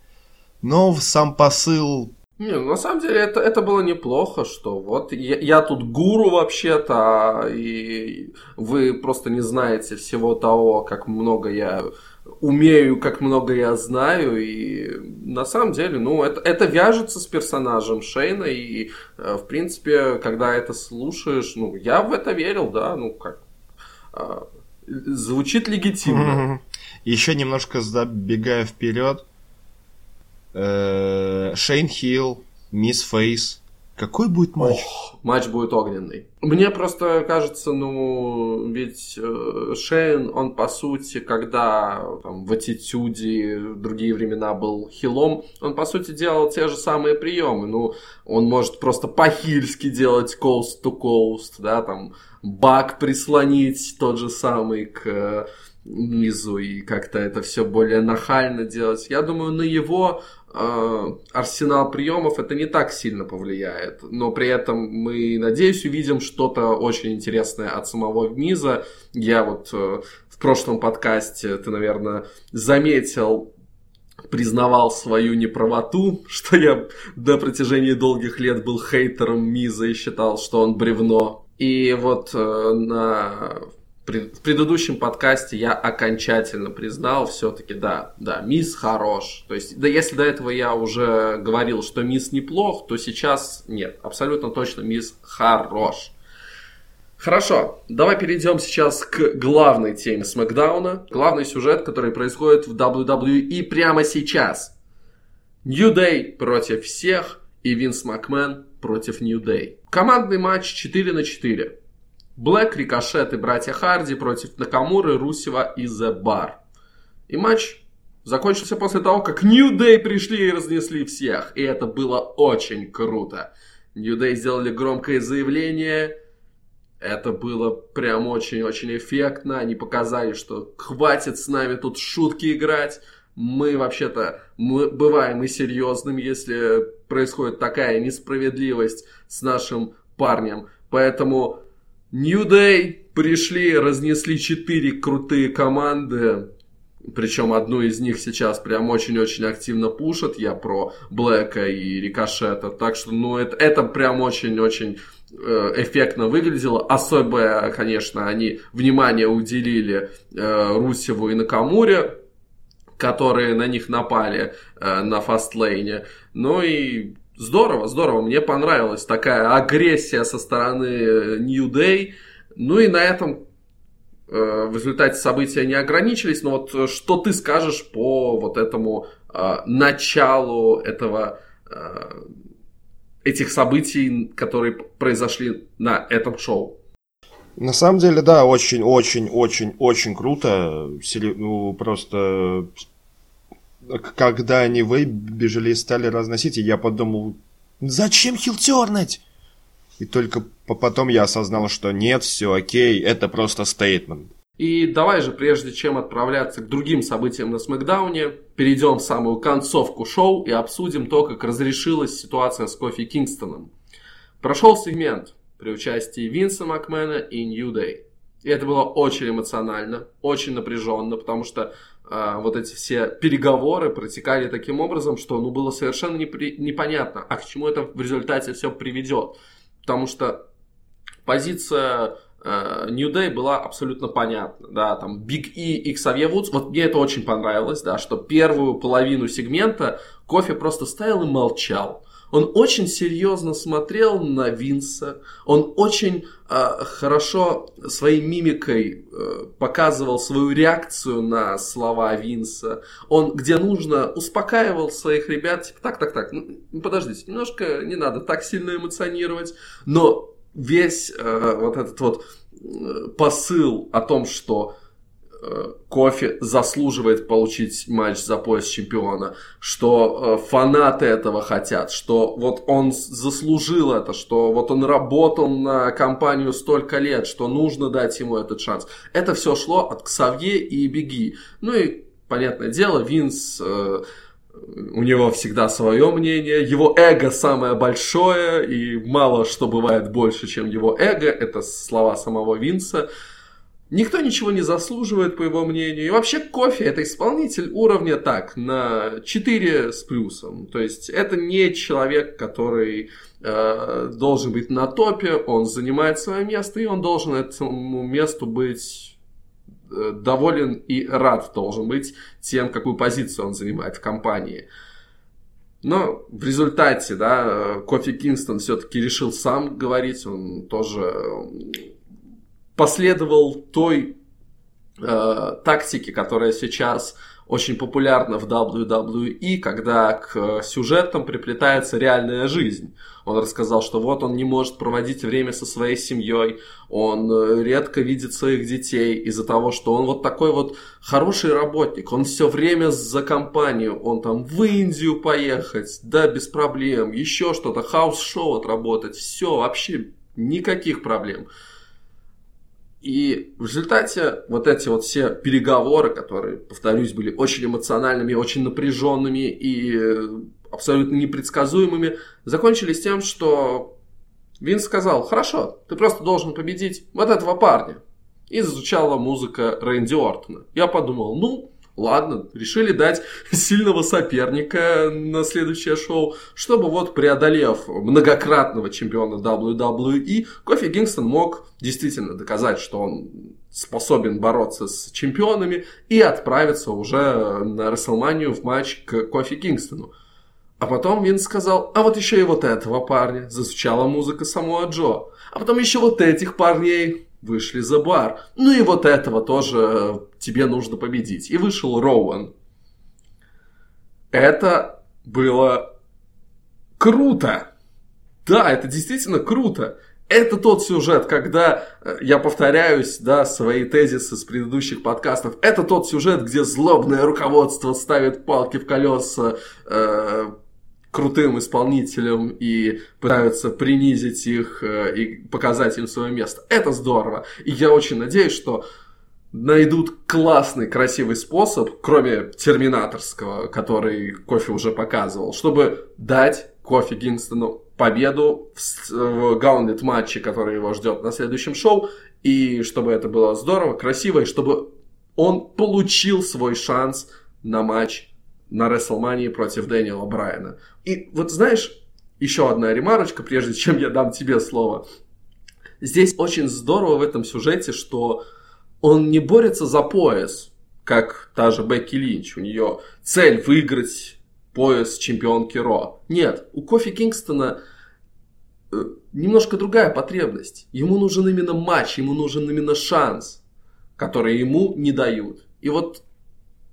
Но сам посыл... Не, ну, на самом деле это, это было неплохо, что вот я, я тут гуру вообще-то, и вы просто не знаете всего того, как много я умею, как много я знаю, и на самом деле, ну, это, это вяжется с персонажем Шейна, и, э, в принципе, когда это слушаешь, ну, я в это верил, да, ну, как а, звучит легитимно. Еще немножко забегая вперед. Э, Шейн Хилл, Мисс Фейс. Какой будет матч? Ох, матч будет огненный. Мне просто кажется, ну, ведь э, Шейн, он по сути, когда там, в аттитюде в другие времена был хилом, он по сути делал те же самые приемы. Ну, он может просто по-хильски делать coast to coast, да, там, баг прислонить тот же самый к э, низу и как-то это все более нахально делать. Я думаю, на его э, арсенал приемов это не так сильно повлияет. Но при этом мы, надеюсь, увидим что-то очень интересное от самого Низа. Я вот э, в прошлом подкасте, ты, наверное, заметил, признавал свою неправоту, что я до протяжении долгих лет был хейтером Миза и считал, что он бревно. И вот э, на в предыдущем подкасте я окончательно признал все-таки, да, да, Мисс хорош. То есть, да, если до этого я уже говорил, что Мисс неплох, то сейчас нет, абсолютно точно Мисс хорош. Хорошо, давай перейдем сейчас к главной теме Смакдауна. Главный сюжет, который происходит в WWE прямо сейчас. New Day против всех и Винс Макмен против New Day. Командный матч 4 на 4. Блэк, Рикошет и братья Харди против Накамуры, Русева и The Bar. И матч закончился после того, как New Day пришли и разнесли всех. И это было очень круто. New Day сделали громкое заявление. Это было прям очень-очень эффектно. Они показали, что хватит с нами тут шутки играть мы вообще-то мы бываем и серьезным, если происходит такая несправедливость с нашим парнем. Поэтому New Day пришли, разнесли четыре крутые команды. Причем одну из них сейчас прям очень-очень активно пушат. Я про Блэка и Рикошета. Так что, ну, это, это прям очень-очень э, эффектно выглядело. Особое, конечно, они внимание уделили э, Русеву и Накамуре которые на них напали э, на фастлейне. Ну и здорово, здорово. Мне понравилась такая агрессия со стороны э, New Day. Ну и на этом э, в результате события не ограничились. Но вот э, что ты скажешь по вот этому э, началу этого э, этих событий, которые произошли на этом шоу? На самом деле, да, очень-очень-очень-очень круто. Ну, просто когда они выбежали и стали разносить, я подумал, зачем хилтернуть? И только потом я осознал, что нет, все окей, это просто стейтмент. И давай же, прежде чем отправляться к другим событиям на Смакдауне, перейдем в самую концовку шоу и обсудим то, как разрешилась ситуация с Кофи Кингстоном. Прошел сегмент, при участии Винса Макмена и Нью Дэй. И это было очень эмоционально, очень напряженно, потому что вот эти все переговоры протекали таким образом, что ну, было совершенно непри- непонятно, а к чему это в результате все приведет. Потому что позиция New Day была абсолютно понятна, да, там Big E и Xavier Woods, вот мне это очень понравилось, да, что первую половину сегмента Кофе просто стоял и молчал. Он очень серьезно смотрел на Винса, он очень э, хорошо своей мимикой э, показывал свою реакцию на слова Винса. Он, где нужно, успокаивал своих ребят, типа, так, так, так, ну, подождите, немножко не надо так сильно эмоционировать, но весь э, вот этот вот э, посыл о том, что кофе заслуживает получить матч за пояс чемпиона, что э, фанаты этого хотят, что вот он заслужил это, что вот он работал на компанию столько лет, что нужно дать ему этот шанс. Это все шло от Ксавье и Беги. Ну и, понятное дело, Винс... Э, у него всегда свое мнение, его эго самое большое, и мало что бывает больше, чем его эго, это слова самого Винса. Никто ничего не заслуживает, по его мнению. И вообще кофе это исполнитель уровня так, на 4 с плюсом. То есть это не человек, который э, должен быть на топе, он занимает свое место, и он должен этому месту быть Э, доволен и рад должен быть тем, какую позицию он занимает в компании. Но в результате, да, Кофи Кингстон все-таки решил сам говорить, он тоже последовал той э, тактике, которая сейчас очень популярна в WWE, когда к сюжетам приплетается реальная жизнь. Он рассказал, что вот он не может проводить время со своей семьей, он э, редко видит своих детей из-за того, что он вот такой вот хороший работник, он все время за компанию, он там в Индию поехать, да, без проблем, еще что-то, house show отработать, все, вообще никаких проблем. И в результате вот эти вот все переговоры, которые, повторюсь, были очень эмоциональными, очень напряженными и э, абсолютно непредсказуемыми, закончились тем, что Винс сказал, хорошо, ты просто должен победить вот этого парня. И зазвучала музыка Рэнди Ортона. Я подумал, ну, Ладно, решили дать сильного соперника на следующее шоу, чтобы вот преодолев многократного чемпиона WWE, Кофи Кингстон мог действительно доказать, что он способен бороться с чемпионами и отправиться уже на Расселманию в матч к Кофи Кингстону. А потом Винс сказал, а вот еще и вот этого парня. Зазвучала музыка самого Джо. А потом еще вот этих парней вышли за бар. Ну и вот этого тоже тебе нужно победить. И вышел Роуэн. Это было круто. Да, это действительно круто. Это тот сюжет, когда, э, я повторяюсь, да, свои тезисы с предыдущих подкастов, это тот сюжет, где злобное руководство ставит палки в колеса э, крутым исполнителям и пытаются принизить их э, и показать им свое место. Это здорово. И я очень надеюсь, что найдут классный, красивый способ, кроме терминаторского, который Кофе уже показывал, чтобы дать Кофе Гингстону победу в, в гаунлет матче, который его ждет на следующем шоу, и чтобы это было здорово, красиво, и чтобы он получил свой шанс на матч на Рестлмании против Дэниела Брайана. И вот знаешь, еще одна ремарочка, прежде чем я дам тебе слово. Здесь очень здорово в этом сюжете, что он не борется за пояс, как та же Бекки Линч. У нее цель выиграть пояс чемпионки Ро. Нет, у Кофи Кингстона э, немножко другая потребность. Ему нужен именно матч, ему нужен именно шанс, который ему не дают. И вот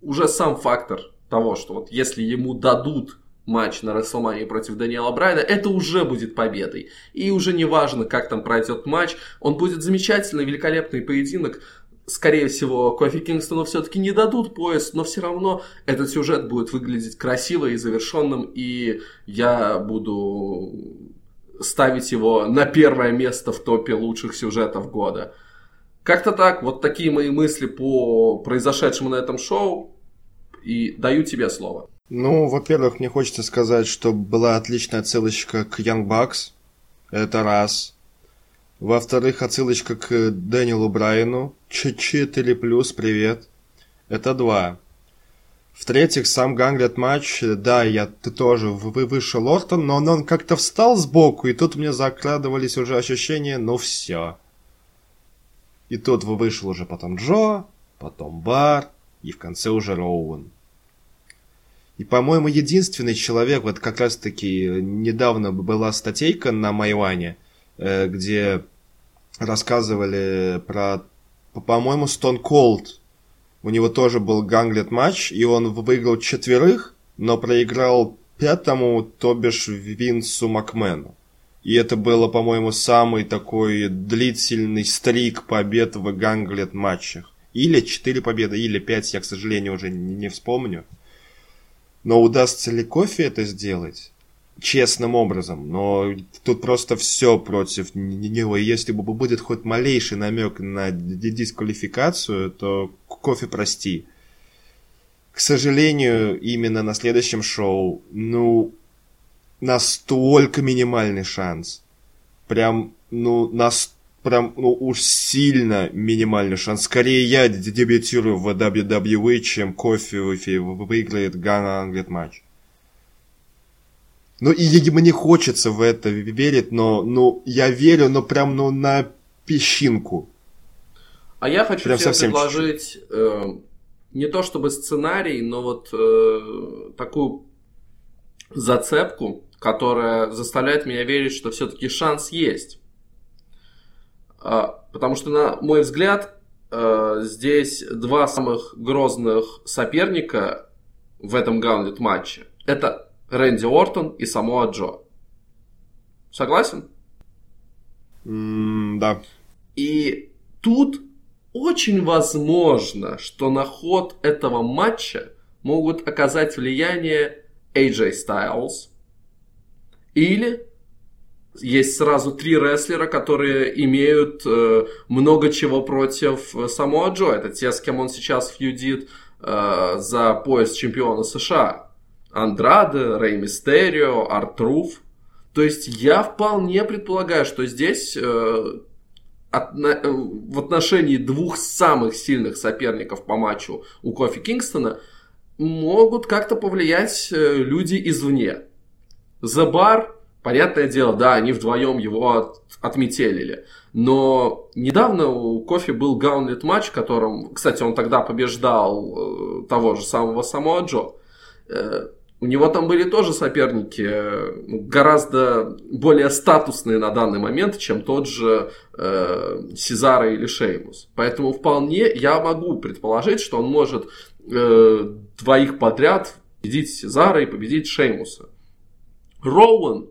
уже сам фактор того, что вот если ему дадут матч на Расселмании против Даниэла Брайна, это уже будет победой. И уже не важно, как там пройдет матч, он будет замечательный, великолепный поединок. Скорее всего, Кофи Кингстону все-таки не дадут пояс, но все равно этот сюжет будет выглядеть красиво и завершенным, и я буду ставить его на первое место в топе лучших сюжетов года. Как-то так, вот такие мои мысли по произошедшему на этом шоу и даю тебе слово. Ну, во-первых, мне хочется сказать, что была отличная отсылочка к Young Bucks. Это раз. Во-вторых, отсылочка к Дэниелу Брайану. 4 плюс, привет. Это два. В-третьих, сам Ганглет матч, да, я ты тоже вы вышел Ортон, но он, он как-то встал сбоку, и тут мне закрадывались уже ощущения, ну все. И тут вышел уже потом Джо, потом Бар, и в конце уже Роуэн. И, по-моему, единственный человек, вот как раз-таки недавно была статейка на Майване, э, где рассказывали про, по-моему, Stone Cold у него тоже был ганглет матч, и он выиграл четверых, но проиграл пятому, то бишь Винсу Макмену. И это было, по-моему, самый такой длительный стрик побед в ганглет матчах. Или 4 победы, или 5, я, к сожалению, уже не вспомню. Но удастся ли кофе это сделать? честным образом, но тут просто все против него. И если будет хоть малейший намек на дисквалификацию, то кофе прости. К сожалению, именно на следующем шоу, ну, настолько минимальный шанс. Прям, ну, нас, прям, ну, уж сильно минимальный шанс. Скорее я дебютирую в WWE, чем кофе выиграет Ганглет матч. Ну, и мне хочется в это верить, но, ну, я верю, но прям, ну, на песчинку. А я хочу прям тебе предложить э, не то чтобы сценарий, но вот э, такую зацепку, которая заставляет меня верить, что все-таки шанс есть. А, потому что, на мой взгляд, э, здесь два самых грозных соперника в этом гаунлет матче. Это Рэнди Ортон и Самоа Джо. Согласен? Mm, да. И тут очень возможно, что на ход этого матча могут оказать влияние AJ Styles или есть сразу три рестлера, которые имеют э, много чего против Самоа Джо. Это те, с кем он сейчас фьюдит э, за пояс чемпиона США. Андраде, Рей Мистерио, Артруф. То есть я вполне предполагаю, что здесь э, от, на, э, в отношении двух самых сильных соперников по матчу у Кофи Кингстона могут как-то повлиять э, люди извне. Забар, понятное дело, да, они вдвоем его от, отметелили. Но недавно у Кофи был гаунлет матч, в котором, кстати, он тогда побеждал э, того же самого Самоа Джо. Э, у него там были тоже соперники, э, гораздо более статусные на данный момент, чем тот же э, Сезара или Шеймус. Поэтому вполне я могу предположить, что он может э, двоих подряд победить Сезара и победить Шеймуса. Роуэн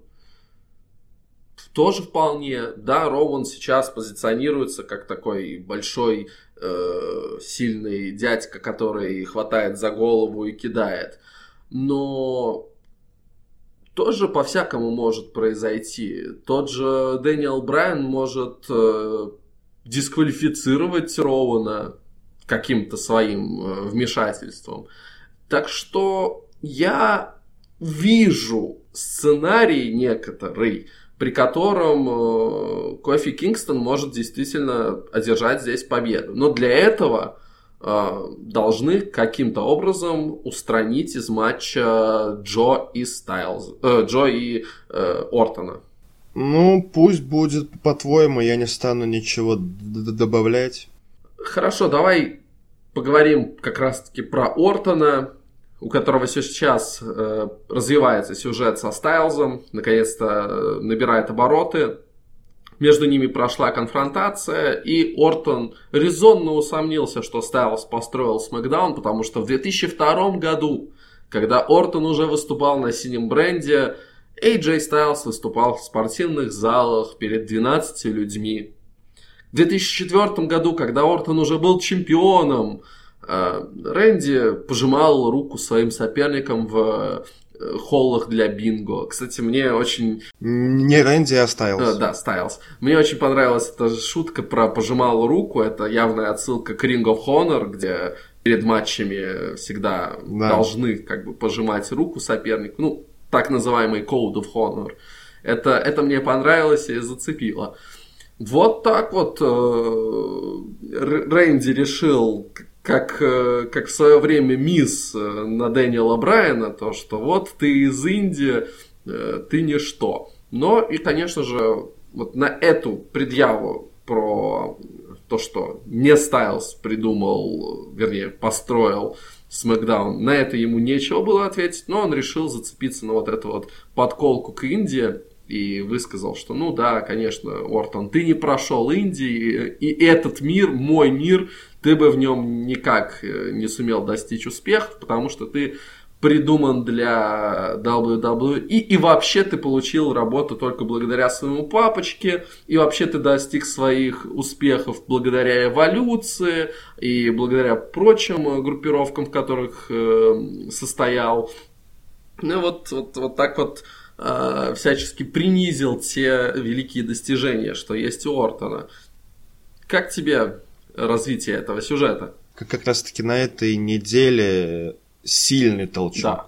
тоже вполне, да, Роуэн сейчас позиционируется как такой большой э, сильный дядька, который хватает за голову и кидает но тоже по-всякому может произойти. Тот же Дэниел Брайан может э, дисквалифицировать Роуэна каким-то своим э, вмешательством. Так что я вижу сценарий некоторый, при котором э, Кофи Кингстон может действительно одержать здесь победу. Но для этого Э, должны каким-то образом устранить из матча Джо и Стайлз, э, Джо и э, Ортона. Ну, пусть будет по-твоему, я не стану ничего добавлять. Хорошо, давай поговорим как раз-таки про Ортона, у которого сейчас э, развивается сюжет со Стайлзом, наконец-то э, набирает обороты. Между ними прошла конфронтация, и Ортон резонно усомнился, что Стайлс построил Смакдаун, потому что в 2002 году, когда Ортон уже выступал на синем бренде, AJ Styles выступал в спортивных залах перед 12 людьми. В 2004 году, когда Ортон уже был чемпионом, Рэнди пожимал руку своим соперникам в холлах для бинго. Кстати, мне очень... Не Рэнди, а Стайлз. Э, да, Стайлз. Мне очень понравилась эта шутка про пожимал руку. Это явная отсылка к Ring of Honor, где перед матчами всегда да. должны как бы пожимать руку сопернику. Ну, так называемый Code of Honor. Это, это мне понравилось и зацепило. Вот так вот э, Рэнди решил, как, э, как в свое время мисс э, на Дэниела Брайана, то, что вот ты из Индии, э, ты ничто. Но и, конечно же, вот на эту предъяву про то, что не Стайлз придумал, вернее, построил Смакдаун, на это ему нечего было ответить, но он решил зацепиться на вот эту вот подколку к Индии и высказал, что ну да, конечно, Ортон, ты не прошел Индии, и этот мир, мой мир, ты бы в нем никак э, не сумел достичь успеха, потому что ты придуман для WWE, и, и вообще ты получил работу только благодаря своему папочке, и вообще ты достиг своих успехов благодаря эволюции и благодаря прочим группировкам, в которых э, состоял. Ну вот, вот, вот так вот э, всячески принизил те великие достижения, что есть у Ортона. Как тебе развитие этого сюжета? Как, как раз таки на этой неделе сильный толчок. Да.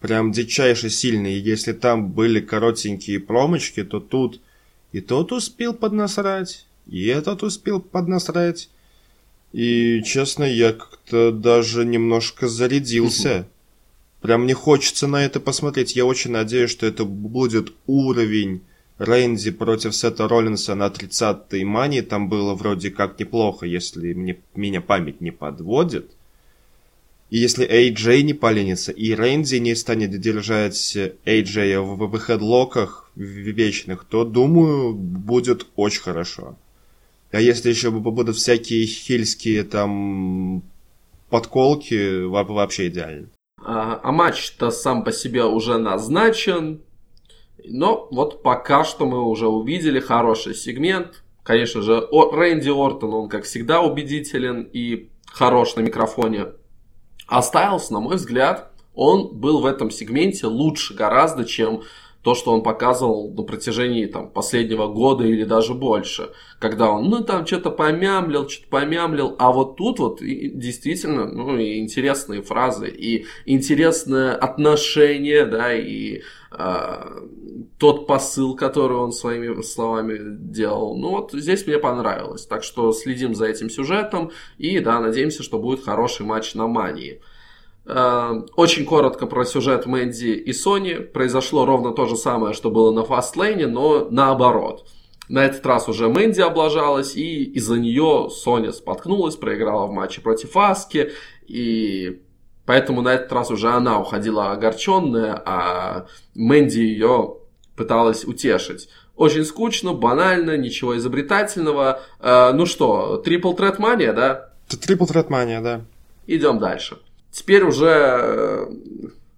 Прям дичайше сильный. Если там были коротенькие промочки, то тут и тот успел поднасрать, и этот успел поднасрать. И, честно, я как-то даже немножко зарядился. Прям не хочется на это посмотреть. Я очень надеюсь, что это будет уровень Рейнди против Сета Роллинса на 30-й мани. Там было вроде как неплохо, если мне, меня память не подводит. И если AJ не поленится, и Рэнди не станет держать AJ в, в вечных, то, думаю, будет очень хорошо. А если еще будут всякие хильские там подколки, вообще идеально. А, а матч-то сам по себе уже назначен. Но вот пока что мы уже увидели хороший сегмент. Конечно же, Рэнди Ортон, он как всегда убедителен и хорош на микрофоне. А Стайлз, на мой взгляд, он был в этом сегменте лучше гораздо, чем то, что он показывал на протяжении там, последнего года или даже больше. Когда он, ну, там что-то помямлил, что-то помямлил. А вот тут вот действительно, ну, и интересные фразы, и интересное отношение, да, и тот посыл, который он своими словами делал. Ну, вот здесь мне понравилось. Так что следим за этим сюжетом. И, да, надеемся, что будет хороший матч на Мании. Э, очень коротко про сюжет Мэнди и Сони. Произошло ровно то же самое, что было на Фастлейне, но наоборот. На этот раз уже Мэнди облажалась, и из-за нее Соня споткнулась, проиграла в матче против Аски, и поэтому на этот раз уже она уходила огорченная, а Мэнди ее пыталась утешить. Очень скучно, банально, ничего изобретательного. Э, ну что, Triple Threat Mania, да? Triple Threat Mania, да. Идем дальше. Теперь уже э,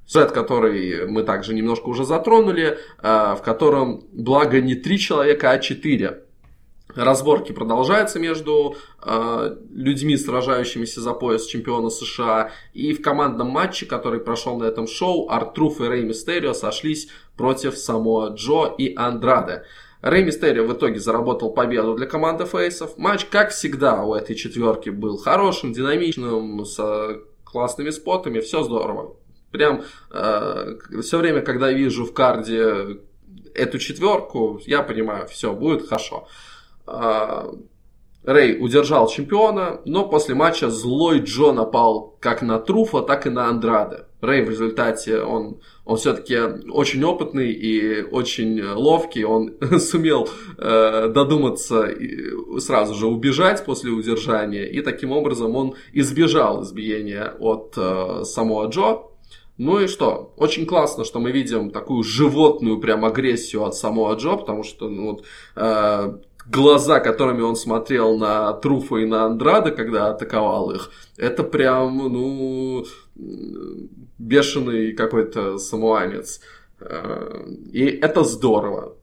сюжет, который мы также немножко уже затронули, э, в котором, благо, не три человека, а четыре. Разборки продолжаются между э, людьми, сражающимися за пояс чемпиона США. И в командном матче, который прошел на этом шоу, Артруф и Рэй Мистерио сошлись против Самоа Джо и Андраде. Рэй Мистерио в итоге заработал победу для команды фейсов. Матч, как всегда, у этой четверки был хорошим, динамичным, с классными спотами, все здорово. Прям э, все время, когда вижу в карде эту четверку, я понимаю, все, будет хорошо. Э, Рэй удержал чемпиона, но после матча злой Джо напал как на Труфа, так и на Андраде. Рэй в результате, он, он все-таки очень опытный и очень ловкий, он сумел э, додуматься и сразу же убежать после удержания, и таким образом он избежал избиения от э, самого Джо. Ну и что? Очень классно, что мы видим такую животную прям агрессию от самого Джо, потому что ну, вот, э, глаза, которыми он смотрел на Труфа и на Андрада, когда атаковал их, это прям, ну, бешеный какой-то самуанец. Э, и это здорово.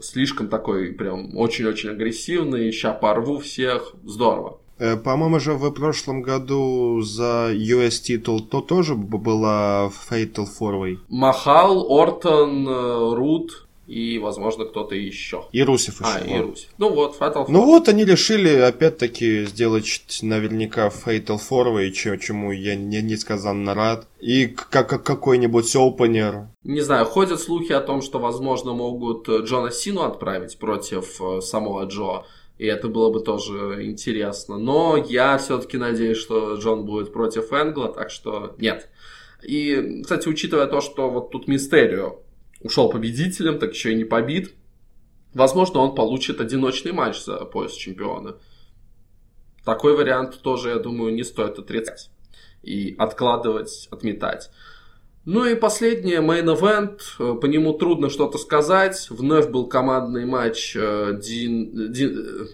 Слишком такой прям очень-очень агрессивный, ща порву всех, здорово. Э, по-моему же в прошлом году за US титул то тоже была Fatal Four Way. Махал, Ортон, э, Рут. И, возможно, кто-то еще. И Русев А, еще. и Русь. Ну вот, Fatal Ну Four. вот, они решили опять-таки сделать наверняка Fatal Four, че- чему я не, несказанно рад. И к- как какой-нибудь опенер. Не знаю, ходят слухи о том, что, возможно, могут э, Джона Сину отправить против э, самого Джо. И это было бы тоже интересно. Но я все-таки надеюсь, что Джон будет против Энгла, так что нет. И, кстати, учитывая то, что вот тут Мистерио ушел победителем, так еще и не побит, возможно, он получит одиночный матч за пояс чемпиона. Такой вариант тоже, я думаю, не стоит отрицать. И откладывать, отметать. Ну и последнее, Main Event. Э, По нему трудно что-то сказать. Вновь был командный матч э, Дин, Дин- э,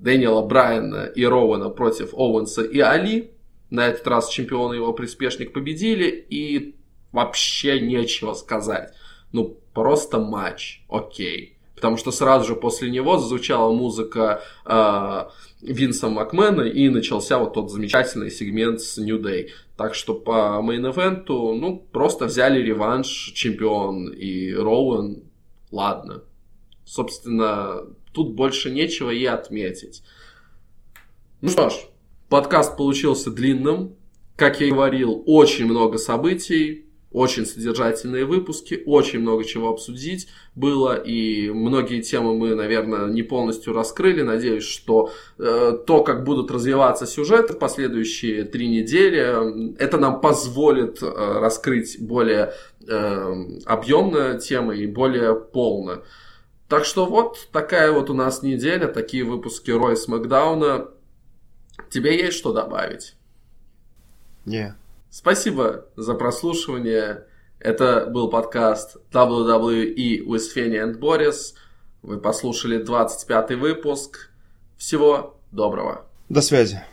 Дэниела Брайана и Роуэна против Оуэнса и Али. На этот раз чемпион и его приспешник победили. И вообще нечего сказать. Ну, просто матч. Окей. Потому что сразу же после него зазвучала музыка э, Винса Макмена и начался вот тот замечательный сегмент с New Day. Так что по мейн-эвенту, ну, просто взяли реванш, чемпион и Роуэн, ладно. Собственно, тут больше нечего и отметить. Ну что ж, подкаст получился длинным. Как я и говорил, очень много событий, очень содержательные выпуски, очень много чего обсудить было, и многие темы мы, наверное, не полностью раскрыли. Надеюсь, что э, то, как будут развиваться сюжеты в последующие три недели, это нам позволит э, раскрыть более э, объемно темы и более полно. Так что вот такая вот у нас неделя, такие выпуски Рой Смакдауна. Тебе есть что добавить? Не. Спасибо за прослушивание. Это был подкаст WWE with Fanny and Boris. Вы послушали 25 выпуск. Всего доброго. До связи.